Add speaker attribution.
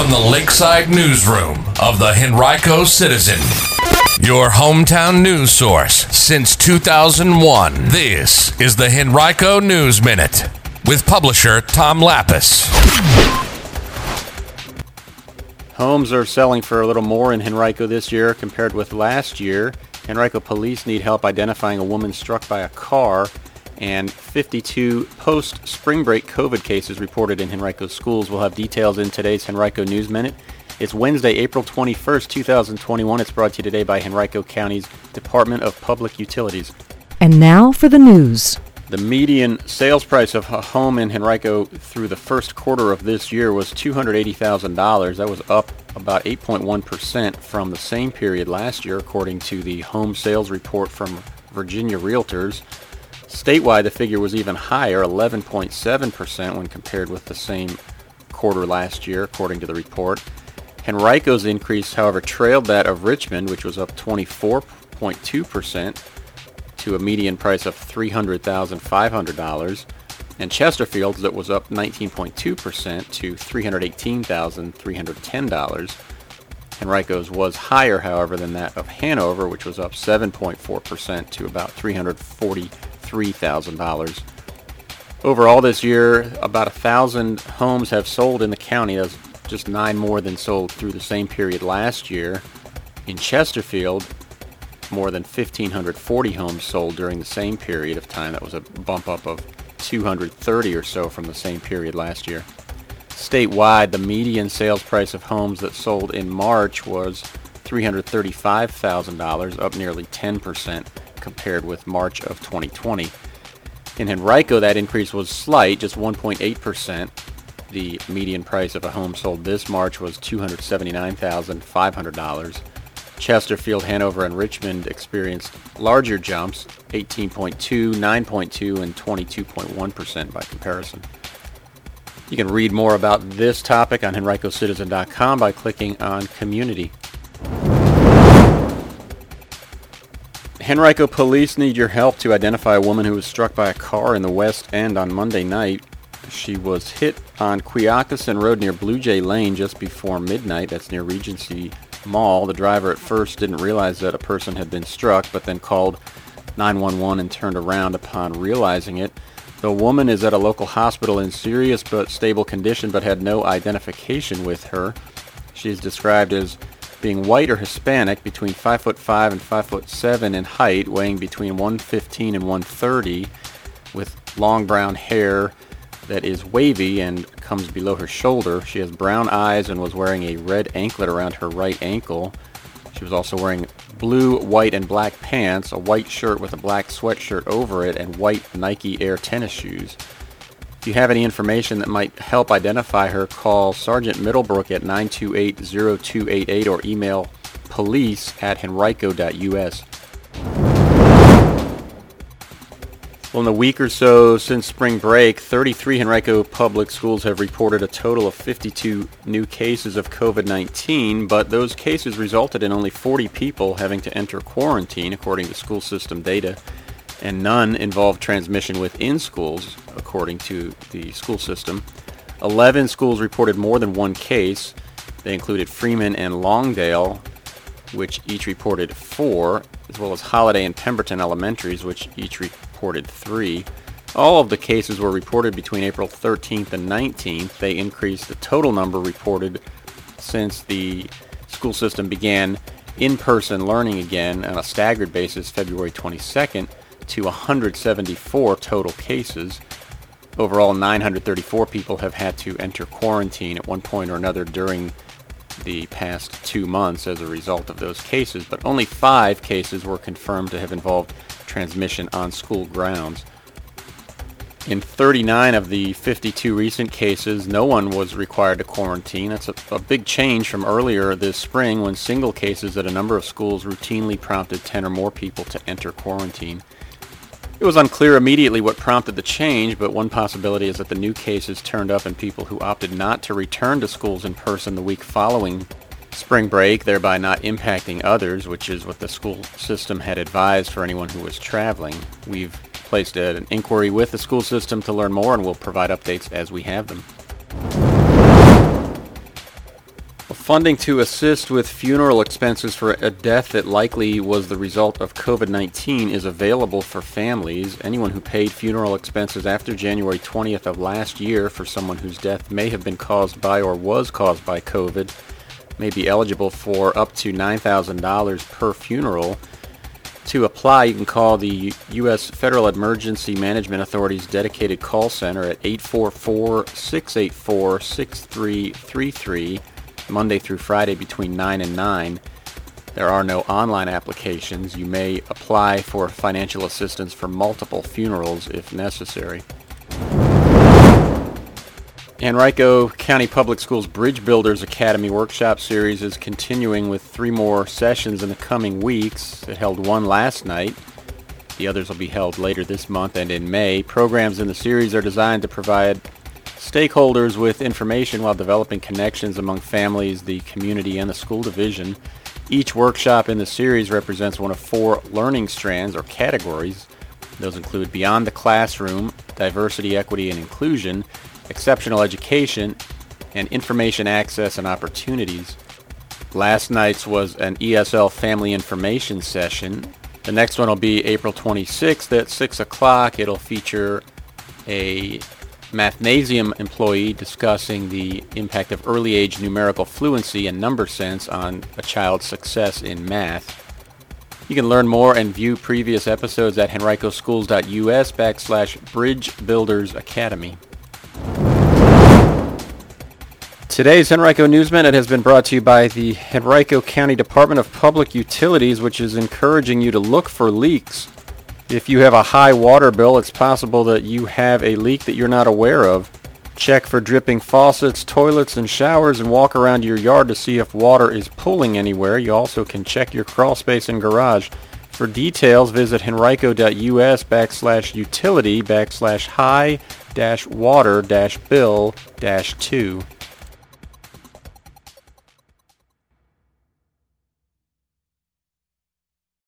Speaker 1: from the Lakeside Newsroom of the Henrico Citizen, your hometown news source since 2001. This is the Henrico News Minute with publisher Tom Lappas.
Speaker 2: Homes are selling for a little more in Henrico this year compared with last year. Henrico police need help identifying a woman struck by a car and 52 post-spring break COVID cases reported in Henrico schools. We'll have details in today's Henrico News Minute. It's Wednesday, April 21st, 2021. It's brought to you today by Henrico County's Department of Public Utilities.
Speaker 3: And now for the news.
Speaker 2: The median sales price of a home in Henrico through the first quarter of this year was $280,000. That was up about 8.1% from the same period last year, according to the home sales report from Virginia Realtors. Statewide, the figure was even higher, 11.7% when compared with the same quarter last year, according to the report. Henrico's increase, however, trailed that of Richmond, which was up 24.2% to a median price of $300,500, and Chesterfield's that was up 19.2% to $318,310. Henrico's was higher, however, than that of Hanover, which was up 7.4% to about 340 $3,000. Overall this year, about a thousand homes have sold in the county. That's just nine more than sold through the same period last year. In Chesterfield, more than 1,540 homes sold during the same period of time. That was a bump up of 230 or so from the same period last year. Statewide, the median sales price of homes that sold in March was $335,000, up nearly 10% compared with March of 2020. In Henrico, that increase was slight, just 1.8%. The median price of a home sold this March was $279,500. Chesterfield, Hanover, and Richmond experienced larger jumps, 18.2, 9.2, and 22.1% by comparison. You can read more about this topic on henricocitizen.com by clicking on Community. Henrico police need your help to identify a woman who was struck by a car in the West End on Monday night. She was hit on Quioccasin Road near Blue Jay Lane just before midnight. That's near Regency Mall. The driver at first didn't realize that a person had been struck, but then called 911 and turned around upon realizing it. The woman is at a local hospital in serious but stable condition, but had no identification with her. She is described as being white or Hispanic, between 5 foot 5 and 5 foot 7 in height, weighing between 115 and 130, with long brown hair that is wavy and comes below her shoulder. She has brown eyes and was wearing a red anklet around her right ankle. She was also wearing blue, white, and black pants, a white shirt with a black sweatshirt over it, and white Nike Air tennis shoes. If you have any information that might help identify her, call Sergeant Middlebrook at 928-0288 or email police at henrico.us. Well, in the week or so since spring break, 33 Henrico public schools have reported a total of 52 new cases of COVID-19, but those cases resulted in only 40 people having to enter quarantine, according to school system data and none involved transmission within schools, according to the school system. 11 schools reported more than one case. They included Freeman and Longdale, which each reported four, as well as Holladay and Pemberton Elementaries, which each reported three. All of the cases were reported between April 13th and 19th. They increased the total number reported since the school system began in-person learning again on a staggered basis February 22nd to 174 total cases. Overall, 934 people have had to enter quarantine at one point or another during the past two months as a result of those cases, but only five cases were confirmed to have involved transmission on school grounds. In 39 of the 52 recent cases, no one was required to quarantine. That's a, a, big change from earlier this spring when single cases at a number of schools routinely prompted 10 or more people to enter quarantine. It was unclear immediately what prompted the change, but one possibility is that the new cases turned up in people who opted not to return to schools in person the week following spring break, thereby not impacting others, which is what the school system had advised for anyone who was traveling. We've placed an inquiry with the school system to learn more and we'll provide updates as we have them. Funding to assist with funeral expenses for a death that likely was the result of COVID-19 is available for families. Anyone who paid funeral expenses after January 20th of last year for someone whose death may have been caused by or was caused by COVID may be eligible for up to $9,000 per funeral. To apply, you can call the U.S. Federal Emergency Management Authority's dedicated call center at 844-684-6333 Monday through Friday between 9 and 9. There are no online applications. You may apply for financial assistance for multiple funerals if necessary. Henrico County Public Schools Bridge Builders Academy Workshop Series is continuing with three more sessions in the coming weeks. It held one last night. The others will be held later this month and in May. Programs in the series are designed to provide stakeholders with information while developing connections among families, the community, and the school division. Each workshop in the series represents one of four learning strands or categories. Those include Beyond the Classroom, Diversity, Equity, and Inclusion, Exceptional Education, and Information Access and Opportunities. Last night's was an ESL Family Information session. The next one will be April 26th at 6 o'clock. It'll feature a Mathnasium employee discussing the impact of early age numerical fluency and number sense on a child's success in math. You can learn more and view previous episodes at henricoschools.us backslash Bridge Builders Academy. Today's Henrico News Minute has been brought to you by the Henrico County Department of Public Utilities, which is encouraging you to look for leaks if you have a high water bill, it's possible that you have a leak that you're not aware of. Check for dripping faucets, toilets, and showers and walk around your yard to see if water is pooling anywhere. You also can check your crawl space and garage. For details, visit henrico.us backslash utility backslash high dash water dash bill dash two.